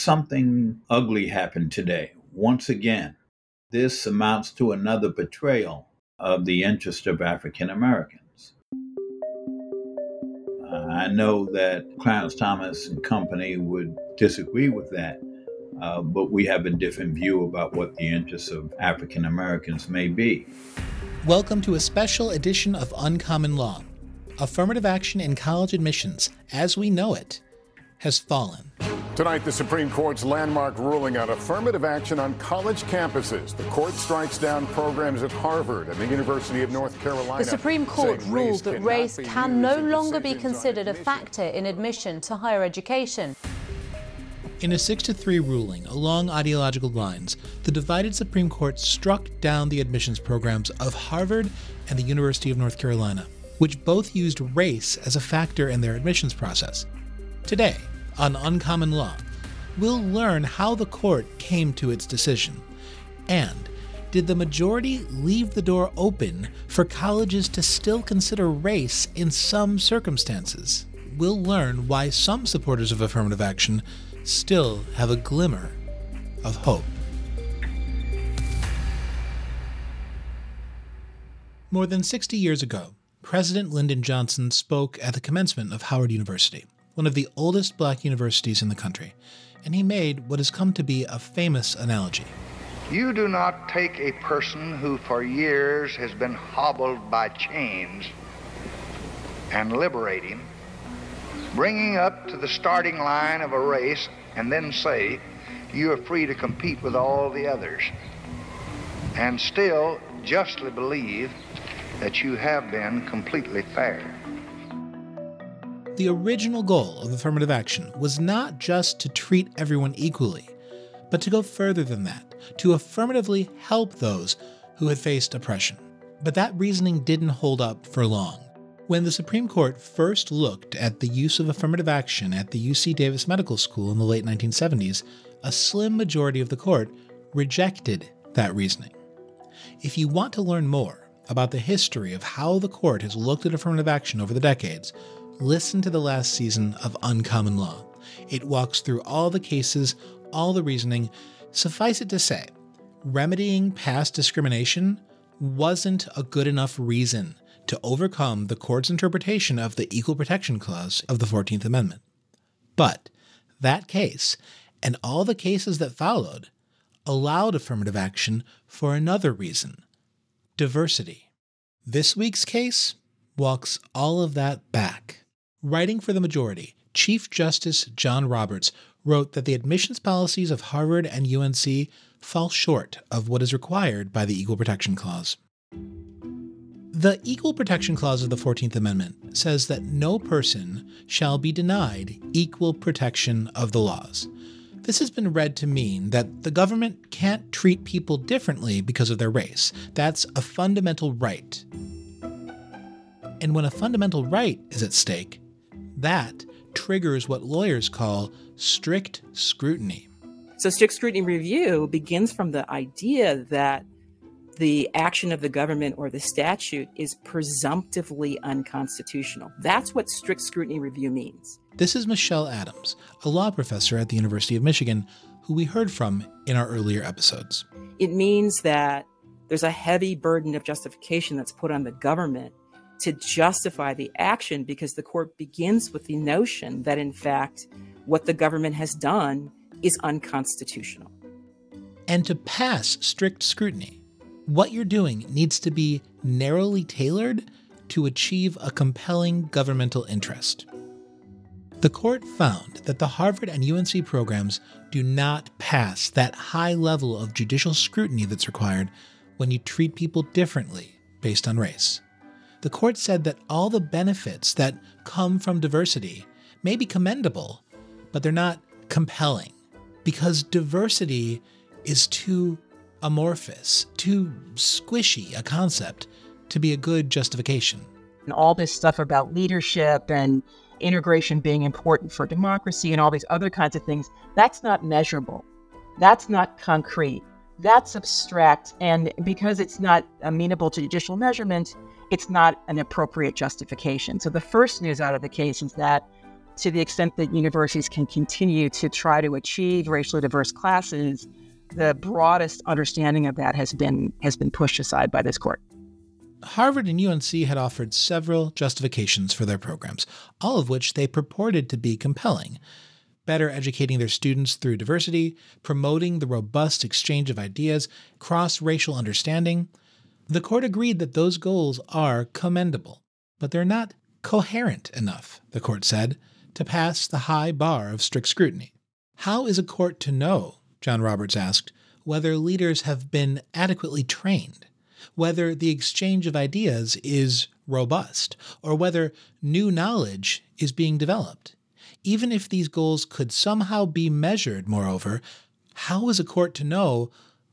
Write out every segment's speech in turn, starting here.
something ugly happened today. Once again, this amounts to another betrayal of the interest of African Americans. I know that Clarence Thomas and company would disagree with that, uh, but we have a different view about what the interests of African Americans may be. Welcome to a special edition of Uncommon Law. Affirmative action in college admissions, as we know it, has fallen. Tonight, the Supreme Court's landmark ruling on affirmative action on college campuses. The court strikes down programs at Harvard and the University of North Carolina. The Supreme Court ruled that race can no longer be considered a factor in admission to higher education. In a 6 to 3 ruling along ideological lines, the divided Supreme Court struck down the admissions programs of Harvard and the University of North Carolina, which both used race as a factor in their admissions process. Today, on Uncommon Law, we'll learn how the court came to its decision. And did the majority leave the door open for colleges to still consider race in some circumstances? We'll learn why some supporters of affirmative action still have a glimmer of hope. More than 60 years ago, President Lyndon Johnson spoke at the commencement of Howard University one of the oldest black universities in the country, and he made what has come to be a famous analogy. You do not take a person who for years has been hobbled by chains and liberate him, bringing up to the starting line of a race, and then say, you are free to compete with all the others, and still justly believe that you have been completely fair. The original goal of affirmative action was not just to treat everyone equally, but to go further than that, to affirmatively help those who had faced oppression. But that reasoning didn't hold up for long. When the Supreme Court first looked at the use of affirmative action at the UC Davis Medical School in the late 1970s, a slim majority of the court rejected that reasoning. If you want to learn more about the history of how the court has looked at affirmative action over the decades, listen to the last season of Uncommon Law. It walks through all the cases, all the reasoning. Suffice it to say, remedying past discrimination wasn't a good enough reason to overcome the court's interpretation of the Equal Protection Clause of the 14th Amendment. But that case, and all the cases that followed, allowed affirmative action for another reason diversity. This week's case walks all of that back. Writing for the majority, Chief Justice John Roberts wrote that the admissions policies of Harvard and UNC fall short of what is required by the Equal Protection Clause. The Equal Protection Clause of the 14th Amendment says that no person shall be denied equal protection of the laws. This has been read to mean that the government can't treat people differently because of their race. That's a fundamental right. And when a fundamental right is at stake, that triggers what lawyers call strict scrutiny. So, strict scrutiny review begins from the idea that the action of the government or the statute is presumptively unconstitutional. That's what strict scrutiny review means. This is Michelle Adams, a law professor at the University of Michigan, who we heard from in our earlier episodes. It means that there's a heavy burden of justification that's put on the government to justify the action because the court begins with the notion that, in fact, what the government has done is unconstitutional. And to pass strict scrutiny, what you're doing needs to be narrowly tailored to achieve a compelling governmental interest. The court found that the Harvard and UNC programs do not pass that high level of judicial scrutiny that's required when you treat people differently based on race the court said that all the benefits that come from diversity may be commendable, but they're not compelling because diversity is too amorphous, too squishy a concept to be a good justification. And all this stuff about leadership and integration being important for democracy and all these other kinds of things, that's not measurable. That's not concrete. That's abstract. And because it's not amenable to judicial measurement, it's not an appropriate justification. So the first news out of the case is that to the extent that universities can continue to try to achieve racially diverse classes, the broadest understanding of that has been has been pushed aside by this court. Harvard and UNC had offered several justifications for their programs, all of which they purported to be compelling. Better educating their students through diversity, promoting the robust exchange of ideas, cross racial understanding. The court agreed that those goals are commendable, but they're not coherent enough, the court said, to pass the high bar of strict scrutiny. How is a court to know, John Roberts asked, whether leaders have been adequately trained? whether the exchange of ideas is robust or whether new knowledge is being developed. Even if these goals could somehow be measured, moreover, how is a court to know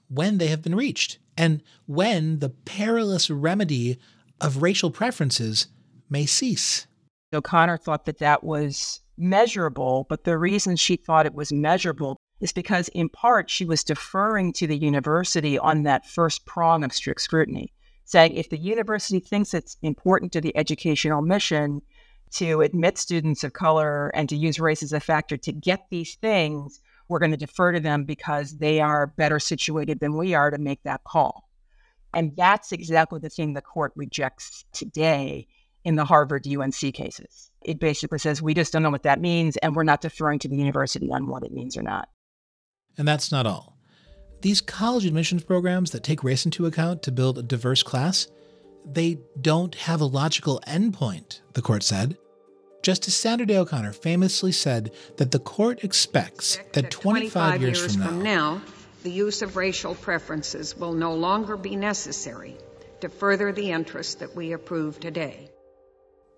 when they have been reached and when the perilous remedy of racial preferences may cease? O'Connor thought that that was measurable, but the reason she thought it was measurable is because, in part, she was deferring to the university on that first prong of strict scrutiny, saying if the university thinks it's important to the educational mission to admit students of color and to use race as a factor to get these things, we're going to defer to them because they are better situated than we are to make that call. And that's exactly the thing the court rejects today in the Harvard UNC cases. It basically says we just don't know what that means, and we're not deferring to the university on what it means or not. And that's not all. These college admissions programs that take race into account to build a diverse class, they don't have a logical endpoint, the court said. Justice Sandra Day O'Connor famously said that the court expects that 25, 25 years, years, from, from now, now, the use of racial preferences will no longer be necessary to further the interests that we approve today.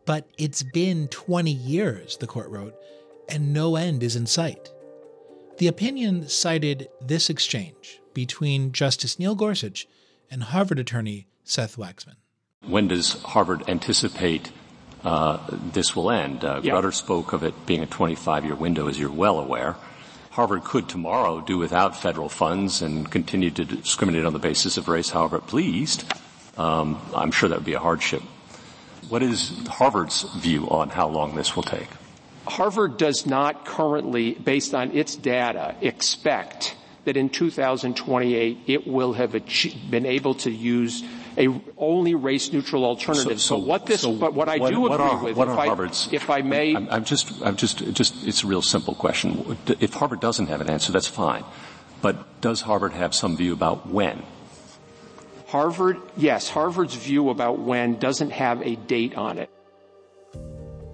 But it's been 20 years, the court wrote, and no end is in sight. The opinion cited this exchange between Justice Neil Gorsuch and Harvard attorney Seth Waxman. When does Harvard anticipate this will end? Uh, yeah. Grutter spoke of it being a 25 year window, as you're well aware. Harvard could tomorrow do without federal funds and continue to discriminate on the basis of race however it pleased. Um, I'm sure that would be a hardship. What is Harvard's view on how long this will take? Harvard does not currently, based on its data, expect that in 2028 it will have been able to use a only race neutral alternative. So, so, so what this, so but what I what, do what agree are, with, what if, are I, Harvard's, if I may, I'm, I'm, just, I'm just, just, it's a real simple question. If Harvard doesn't have an answer, that's fine. But does Harvard have some view about when? Harvard, yes, Harvard's view about when doesn't have a date on it.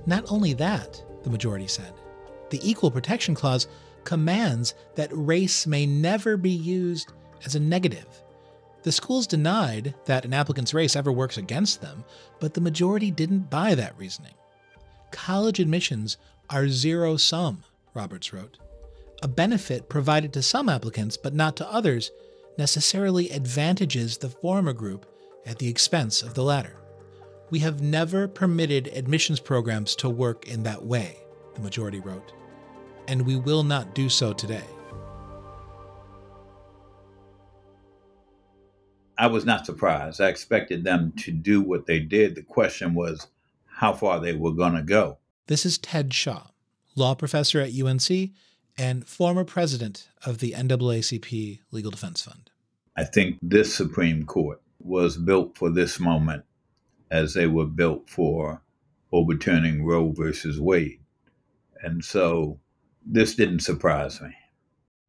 Not only that, the majority said. The Equal Protection Clause commands that race may never be used as a negative. The schools denied that an applicant's race ever works against them, but the majority didn't buy that reasoning. College admissions are zero sum, Roberts wrote. A benefit provided to some applicants but not to others necessarily advantages the former group at the expense of the latter. We have never permitted admissions programs to work in that way, the majority wrote, and we will not do so today. I was not surprised. I expected them to do what they did. The question was how far they were going to go. This is Ted Shaw, law professor at UNC and former president of the NAACP Legal Defense Fund. I think this Supreme Court was built for this moment as they were built for overturning Roe versus Wade. And so this didn't surprise me.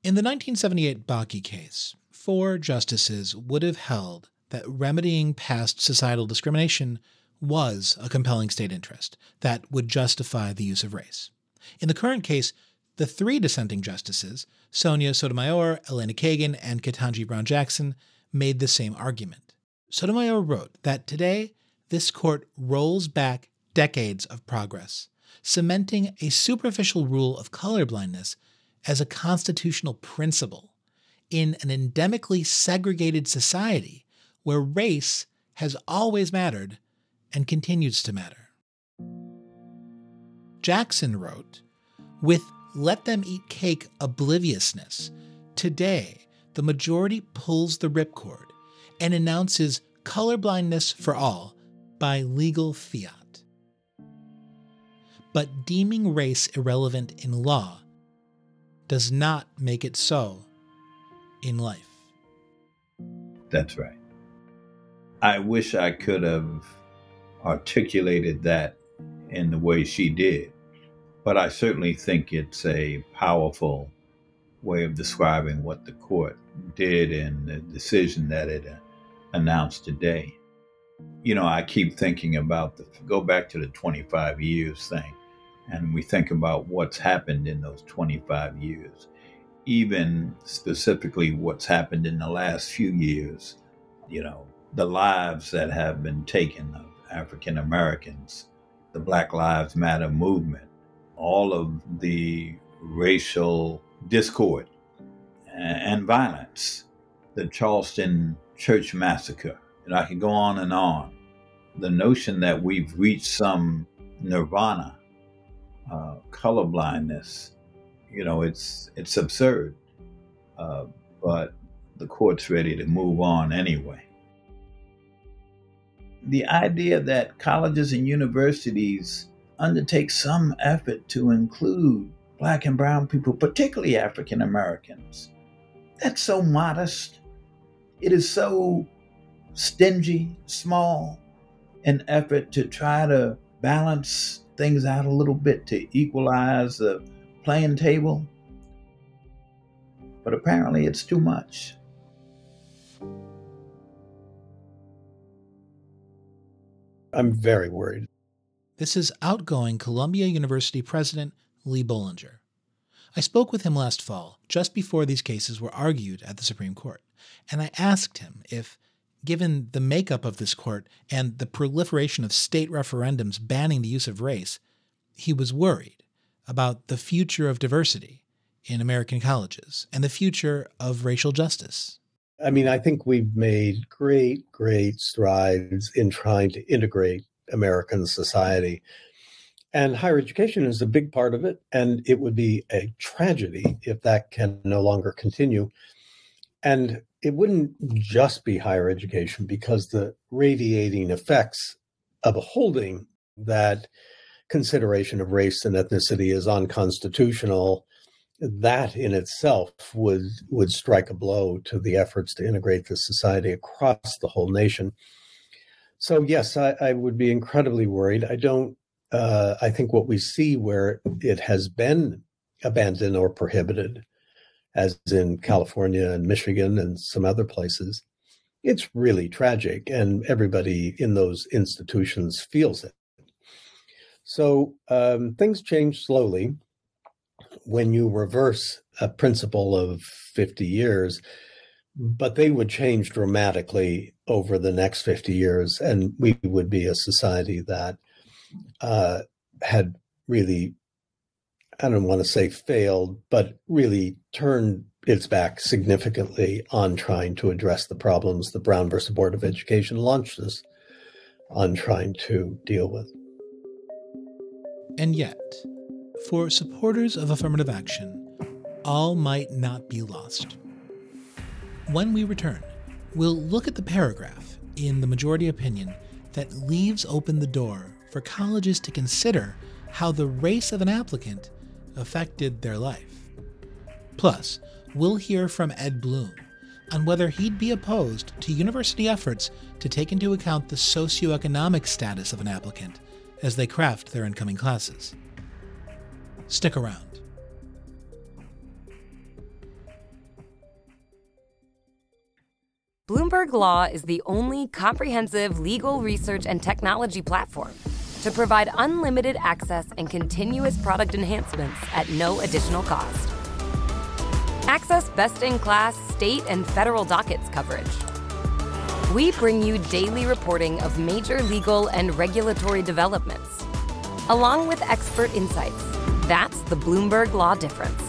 In the 1978 Bakke case, four justices would have held that remedying past societal discrimination was a compelling state interest that would justify the use of race. In the current case, the three dissenting justices, Sonia Sotomayor, Elena Kagan, and Ketanji Brown Jackson, made the same argument. Sotomayor wrote that today this court rolls back decades of progress, cementing a superficial rule of colorblindness as a constitutional principle in an endemically segregated society where race has always mattered and continues to matter. Jackson wrote, with let them eat cake obliviousness, today the majority pulls the ripcord and announces colorblindness for all by legal fiat. But deeming race irrelevant in law does not make it so in life. That's right. I wish I could have articulated that in the way she did, but I certainly think it's a powerful way of describing what the court did and the decision that it uh, announced today. You know, I keep thinking about the go back to the 25 years thing, and we think about what's happened in those 25 years, even specifically what's happened in the last few years, you know, the lives that have been taken of African Americans, the Black Lives Matter movement, all of the racial discord and violence, the Charleston church massacre, and I can go on and on. The notion that we've reached some nirvana, uh, colorblindness, you know, it's it's absurd. Uh, but the court's ready to move on anyway. The idea that colleges and universities undertake some effort to include black and brown people, particularly African Americans, that's so modest. It is so stingy, small, an effort to try to balance things out a little bit to equalize the playing table. But apparently it's too much. I'm very worried. This is outgoing Columbia University President Lee Bollinger. I spoke with him last fall, just before these cases were argued at the Supreme Court, and I asked him if, given the makeup of this court and the proliferation of state referendums banning the use of race, he was worried about the future of diversity in American colleges and the future of racial justice. I mean, I think we've made great, great strides in trying to integrate American society. And higher education is a big part of it. And it would be a tragedy if that can no longer continue. And it wouldn't just be higher education because the radiating effects of holding that consideration of race and ethnicity is unconstitutional that in itself would would strike a blow to the efforts to integrate the society across the whole nation so yes I, I would be incredibly worried i don't uh, I think what we see where it has been abandoned or prohibited, as in California and Michigan and some other places, it's really tragic, and everybody in those institutions feels it. So um, things change slowly when you reverse a principle of 50 years, but they would change dramatically over the next 50 years, and we would be a society that uh, had really, I don't want to say failed, but really turned its back significantly on trying to address the problems the Brown versus Board of Education launched us on trying to deal with. And yet, for supporters of affirmative action, all might not be lost. When we return, we'll look at the paragraph in the majority opinion that leaves open the door for colleges to consider how the race of an applicant affected their life. Plus, we'll hear from Ed Blum on whether he'd be opposed to university efforts to take into account the socioeconomic status of an applicant as they craft their incoming classes. Stick around. Bloomberg Law is the only comprehensive legal research and technology platform to provide unlimited access and continuous product enhancements at no additional cost. Access best in class state and federal dockets coverage. We bring you daily reporting of major legal and regulatory developments, along with expert insights. That's the Bloomberg Law difference.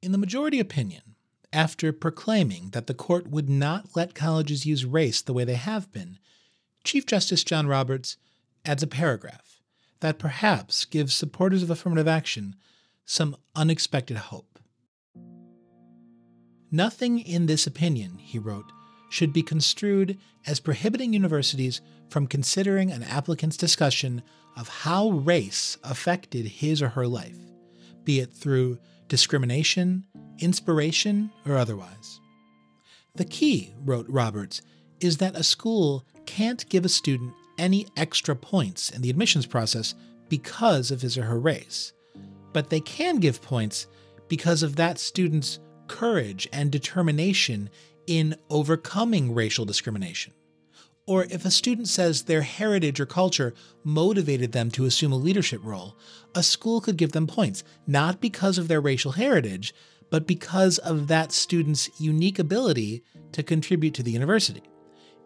In the majority opinion, after proclaiming that the court would not let colleges use race the way they have been, Chief Justice John Roberts adds a paragraph that perhaps gives supporters of affirmative action some unexpected hope. Nothing in this opinion, he wrote, should be construed as prohibiting universities from considering an applicant's discussion of how race affected his or her life, be it through discrimination, inspiration, or otherwise. The key, wrote Roberts, is that a school can't give a student any extra points in the admissions process because of his or her race, but they can give points because of that student's courage and determination in overcoming racial discrimination. Or if a student says their heritage or culture motivated them to assume a leadership role, a school could give them points, not because of their racial heritage, but because of that student's unique ability to contribute to the university.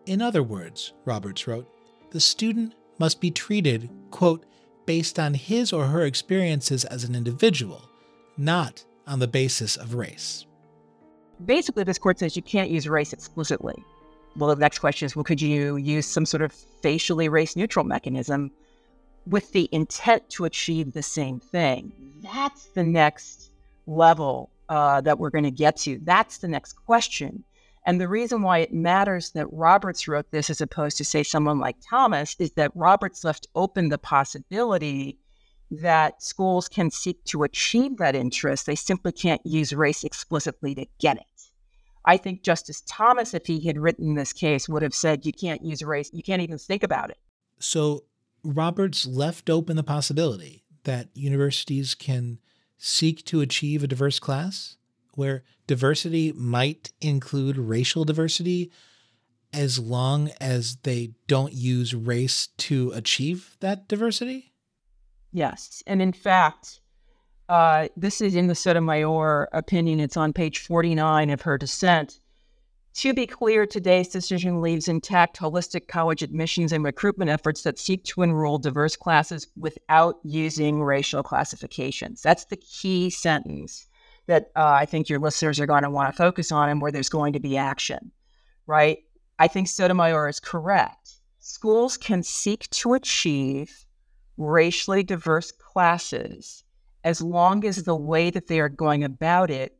In other words, Roberts wrote, the student must be treated, quote, based on his or her experiences as an individual, not on the basis of race. Basically, this court says you can't use race explicitly. Well, the next question is well, could you use some sort of facially race neutral mechanism with the intent to achieve the same thing? That's the next level uh, that we're going to get to. That's the next question. And the reason why it matters that Roberts wrote this as opposed to, say, someone like Thomas is that Roberts left open the possibility that schools can seek to achieve that interest. They simply can't use race explicitly to get it. I think Justice Thomas, if he had written this case, would have said, you can't use race, you can't even think about it. So Roberts left open the possibility that universities can seek to achieve a diverse class? where diversity might include racial diversity as long as they don't use race to achieve that diversity? Yes. And in fact, uh, this is in the Sotomayor opinion. It's on page 49 of her dissent. To be clear, today's decision leaves intact holistic college admissions and recruitment efforts that seek to enroll diverse classes without using racial classifications. That's the key sentence that uh, I think your listeners are going to want to focus on and where there's going to be action, right? I think Sotomayor is correct. Schools can seek to achieve racially diverse classes as long as the way that they are going about it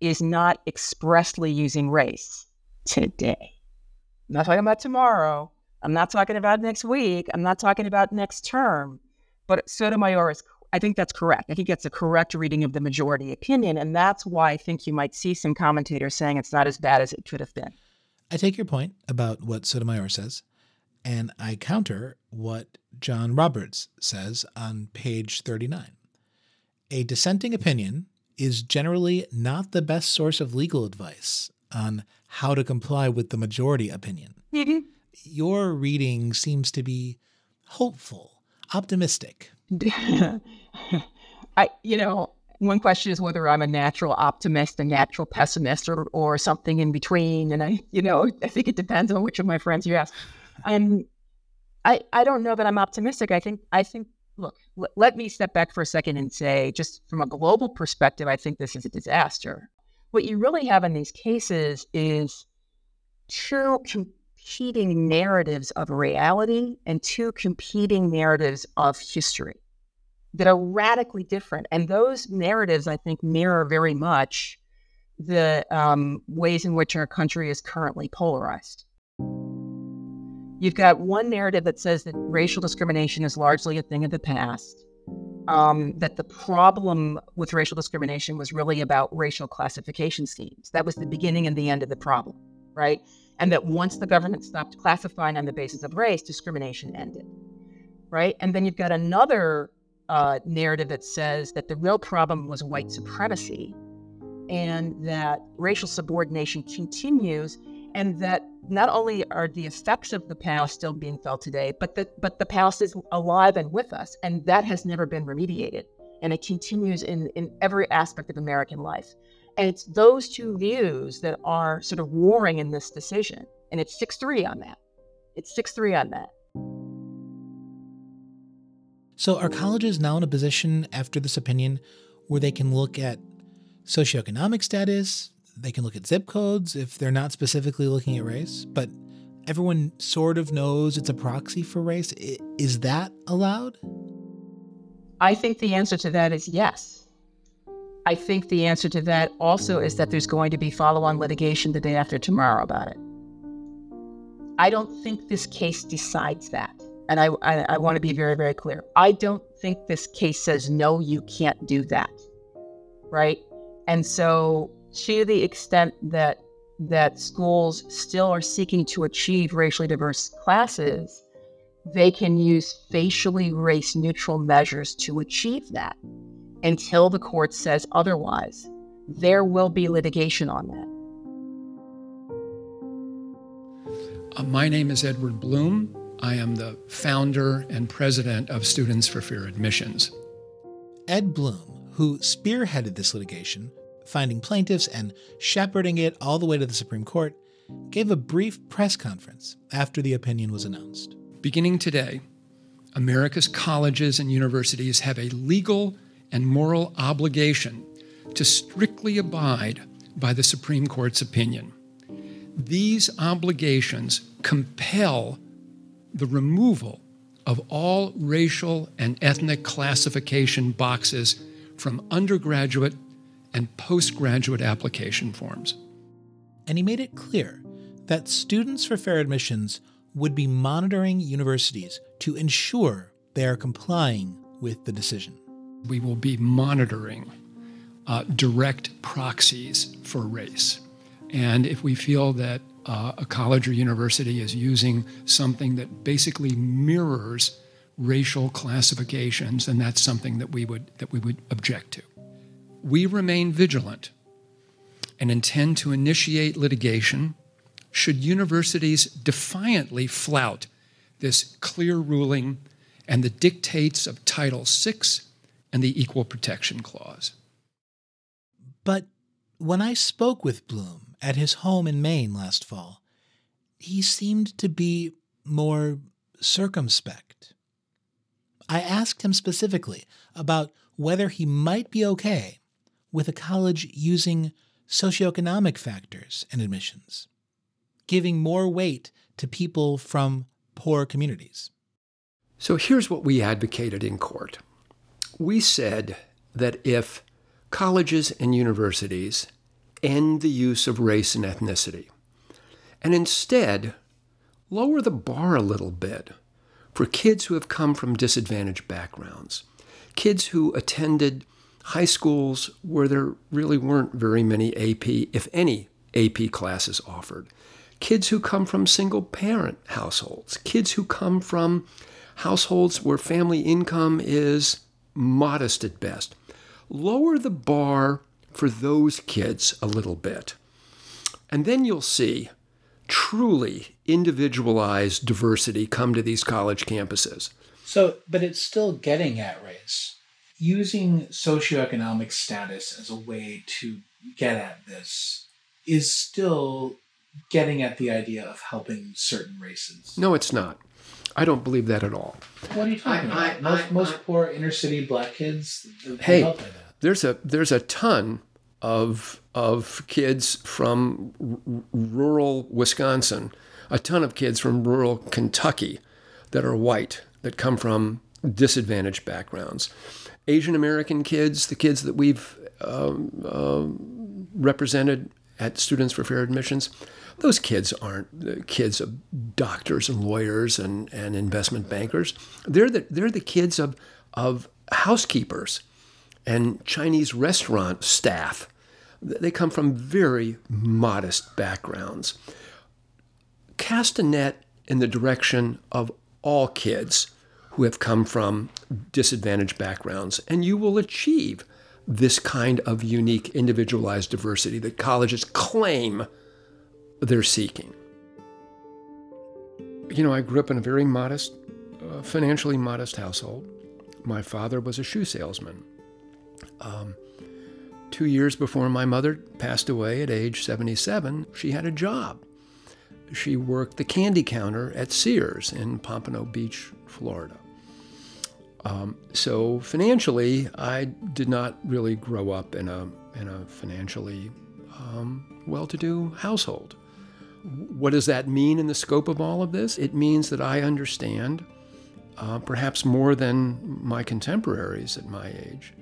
is not expressly using race today. I'm not talking about tomorrow. I'm not talking about next week. I'm not talking about next term. But Sotomayor is I think that's correct. I think that's a correct reading of the majority opinion. And that's why I think you might see some commentators saying it's not as bad as it could have been. I take your point about what Sotomayor says, and I counter what John Roberts says on page 39. A dissenting opinion is generally not the best source of legal advice on how to comply with the majority opinion. Mm-hmm. Your reading seems to be hopeful, optimistic. I, you know, one question is whether I'm a natural optimist, a natural pessimist, or, or something in between. And I, you know, I think it depends on which of my friends you ask. And I, I don't know that I'm optimistic. I think, I think, look, l- let me step back for a second and say, just from a global perspective, I think this is a disaster. What you really have in these cases is two competing narratives of reality and two competing narratives of history that are radically different. And those narratives, I think, mirror very much the um, ways in which our country is currently polarized. You've got one narrative that says that racial discrimination is largely a thing of the past, um, that the problem with racial discrimination was really about racial classification schemes. That was the beginning and the end of the problem, right? And that once the government stopped classifying on the basis of race, discrimination ended, right? And then you've got another uh, narrative that says that the real problem was white supremacy and that racial subordination continues and that not only are the effects of the past still being felt today but that but the past is alive and with us and that has never been remediated. And it continues in in every aspect of american life. And it's those two views that are sort of warring in this decision. And it's 6-3 on that. It's 6-3 on that. So, are colleges now in a position after this opinion where they can look at socioeconomic status? They can look at zip codes if they're not specifically looking at race, but everyone sort of knows it's a proxy for race. Is that allowed? I think the answer to that is yes. I think the answer to that also is that there's going to be follow on litigation the day after tomorrow about it. I don't think this case decides that. And I, I, I want to be very, very clear. I don't think this case says, no, you can't do that. Right. And so, to the extent that that schools still are seeking to achieve racially diverse classes, they can use facially race neutral measures to achieve that until the court says otherwise. There will be litigation on that. Uh, my name is Edward Blum. I am the founder and president of Students for Fair Admissions. Ed Blum, who spearheaded this litigation, finding plaintiffs and shepherding it all the way to the Supreme Court, gave a brief press conference after the opinion was announced. Beginning today, America's colleges and universities have a legal and moral obligation to strictly abide by the Supreme Court's opinion. These obligations compel the removal of all racial and ethnic classification boxes from undergraduate and postgraduate application forms. And he made it clear that Students for Fair Admissions would be monitoring universities to ensure they are complying with the decision. We will be monitoring uh, direct proxies for race. And if we feel that uh, a college or university is using something that basically mirrors racial classifications, then that's something that we would that we would object to. We remain vigilant and intend to initiate litigation should universities defiantly flout this clear ruling and the dictates of Title VI and the Equal Protection Clause. But when I spoke with Blum at his home in Maine last fall, he seemed to be more circumspect. I asked him specifically about whether he might be okay with a college using socioeconomic factors in admissions, giving more weight to people from poor communities. So here's what we advocated in court. We said that if colleges and universities end the use of race and ethnicity, and instead lower the bar a little bit for kids who have come from disadvantaged backgrounds, kids who attended high schools where there really weren't very many AP, if any, AP classes offered, kids who come from single parent households, kids who come from households where family income is modest at best. Lower the bar for those kids a little bit. And then you'll see truly individualized diversity come to these college campuses. So, but it's still getting at race. Using socioeconomic status as a way to get at this is still getting at the idea of helping certain races. No, it's not. I don't believe that at all. What are you talking I, about? I, most, I, most poor inner city black kids. Hey, there's a there's a ton of of kids from r- rural Wisconsin, a ton of kids from rural Kentucky that are white that come from disadvantaged backgrounds. Asian American kids, the kids that we've um, uh, represented at Students for Fair Admissions, those kids aren't the kids of doctors and lawyers and, and investment bankers. They're the, they're the kids of, of housekeepers and Chinese restaurant staff. They come from very modest backgrounds. Cast a net in the direction of all kids who have come from disadvantaged backgrounds, and you will achieve this kind of unique individualized diversity that colleges claim they're seeking. You know, I grew up in a very modest, uh, financially modest household. My father was a shoe salesman. Um, two years before my mother passed away at age 77, she had a job. She worked the candy counter at Sears in Pompano Beach, Florida. Um, so financially, I did not really grow up in a in a financially um, well-to-do household. What does that mean in the scope of all of this? It means that I understand, uh, perhaps more than my contemporaries at my age,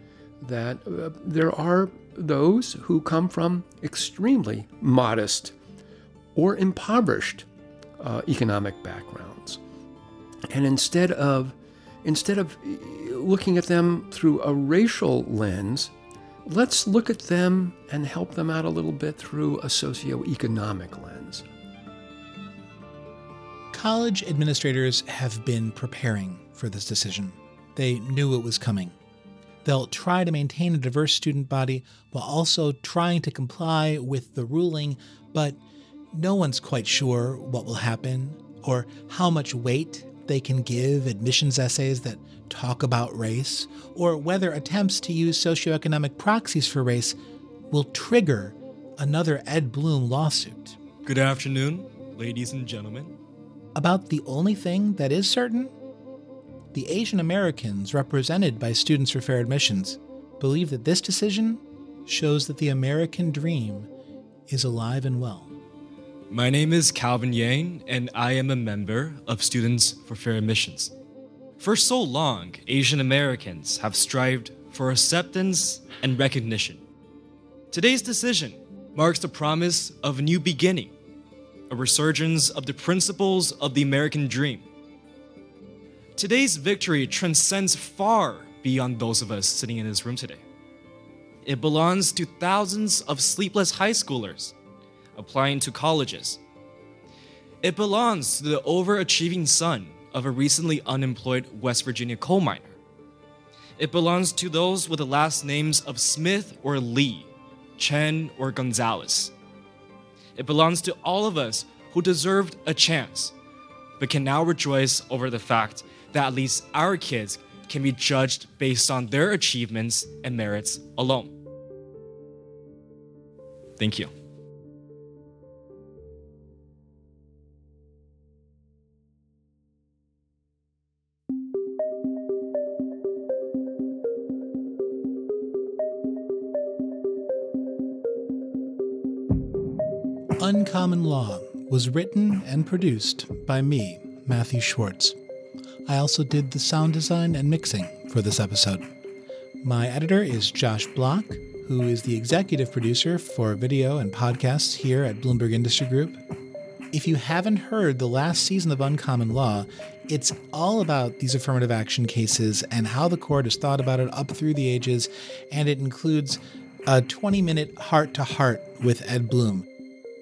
that uh, there are those who come from extremely modest or impoverished uh, economic backgrounds. And instead of instead of eh, looking at them through a racial lens, let's look at them and help them out a little bit through a socioeconomic lens. College administrators have been preparing for this decision. They knew it was coming. They'll try to maintain a diverse student body while also trying to comply with the ruling, but no one's quite sure what will happen or how much weight they can give admissions essays that talk about race, or whether attempts to use socioeconomic proxies for race will trigger another Ed Blum lawsuit. Good afternoon, ladies and gentlemen. About the only thing that is certain the Asian Americans represented by Students for Fair Admissions believe that this decision shows that the American dream is alive and well. My name is Calvin Yang, and I am a member of Students for Fair Admissions. For so long, Asian Americans have strived for acceptance and recognition. Today's decision marks the promise of a new beginning, a resurgence of the principles of the American dream. Today's victory transcends far beyond those of us sitting in this room today. It belongs to thousands of sleepless high schoolers applying to colleges. It belongs to the overachieving son of a recently unemployed West Virginia coal miner. It belongs to those with the last names of Smith or Lee, Chen or Gonzalez. It belongs to all of us who deserved a chance, but can now rejoice over the fact that at least our kids can be judged based on their achievements and merits alone. Thank you. Uncommon Law was written and produced by me, Matthew Schwartz. I also did the sound design and mixing for this episode. My editor is Josh Block, who is the executive producer for video and podcasts here at Bloomberg Industry Group. If you haven't heard the last season of Uncommon Law, it's all about these affirmative action cases and how the court has thought about it up through the ages, and it includes a 20 minute heart to heart with Ed Blum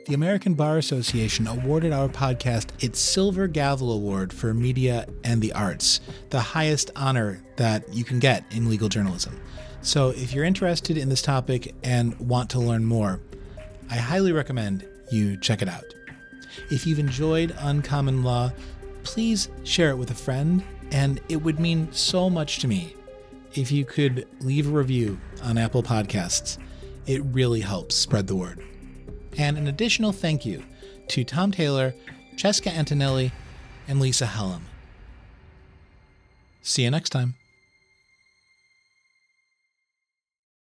the American Bar Association awarded our podcast its Silver Gavel Award for Media and the Arts, the highest honor that you can get in legal journalism. So, if you're interested in this topic and want to learn more, I highly recommend you check it out. If you've enjoyed Uncommon Law, please share it with a friend, and it would mean so much to me if you could leave a review on Apple Podcasts. It really helps spread the word and an additional thank you to Tom Taylor, Cheska Antonelli, and Lisa Hellam. See you next time.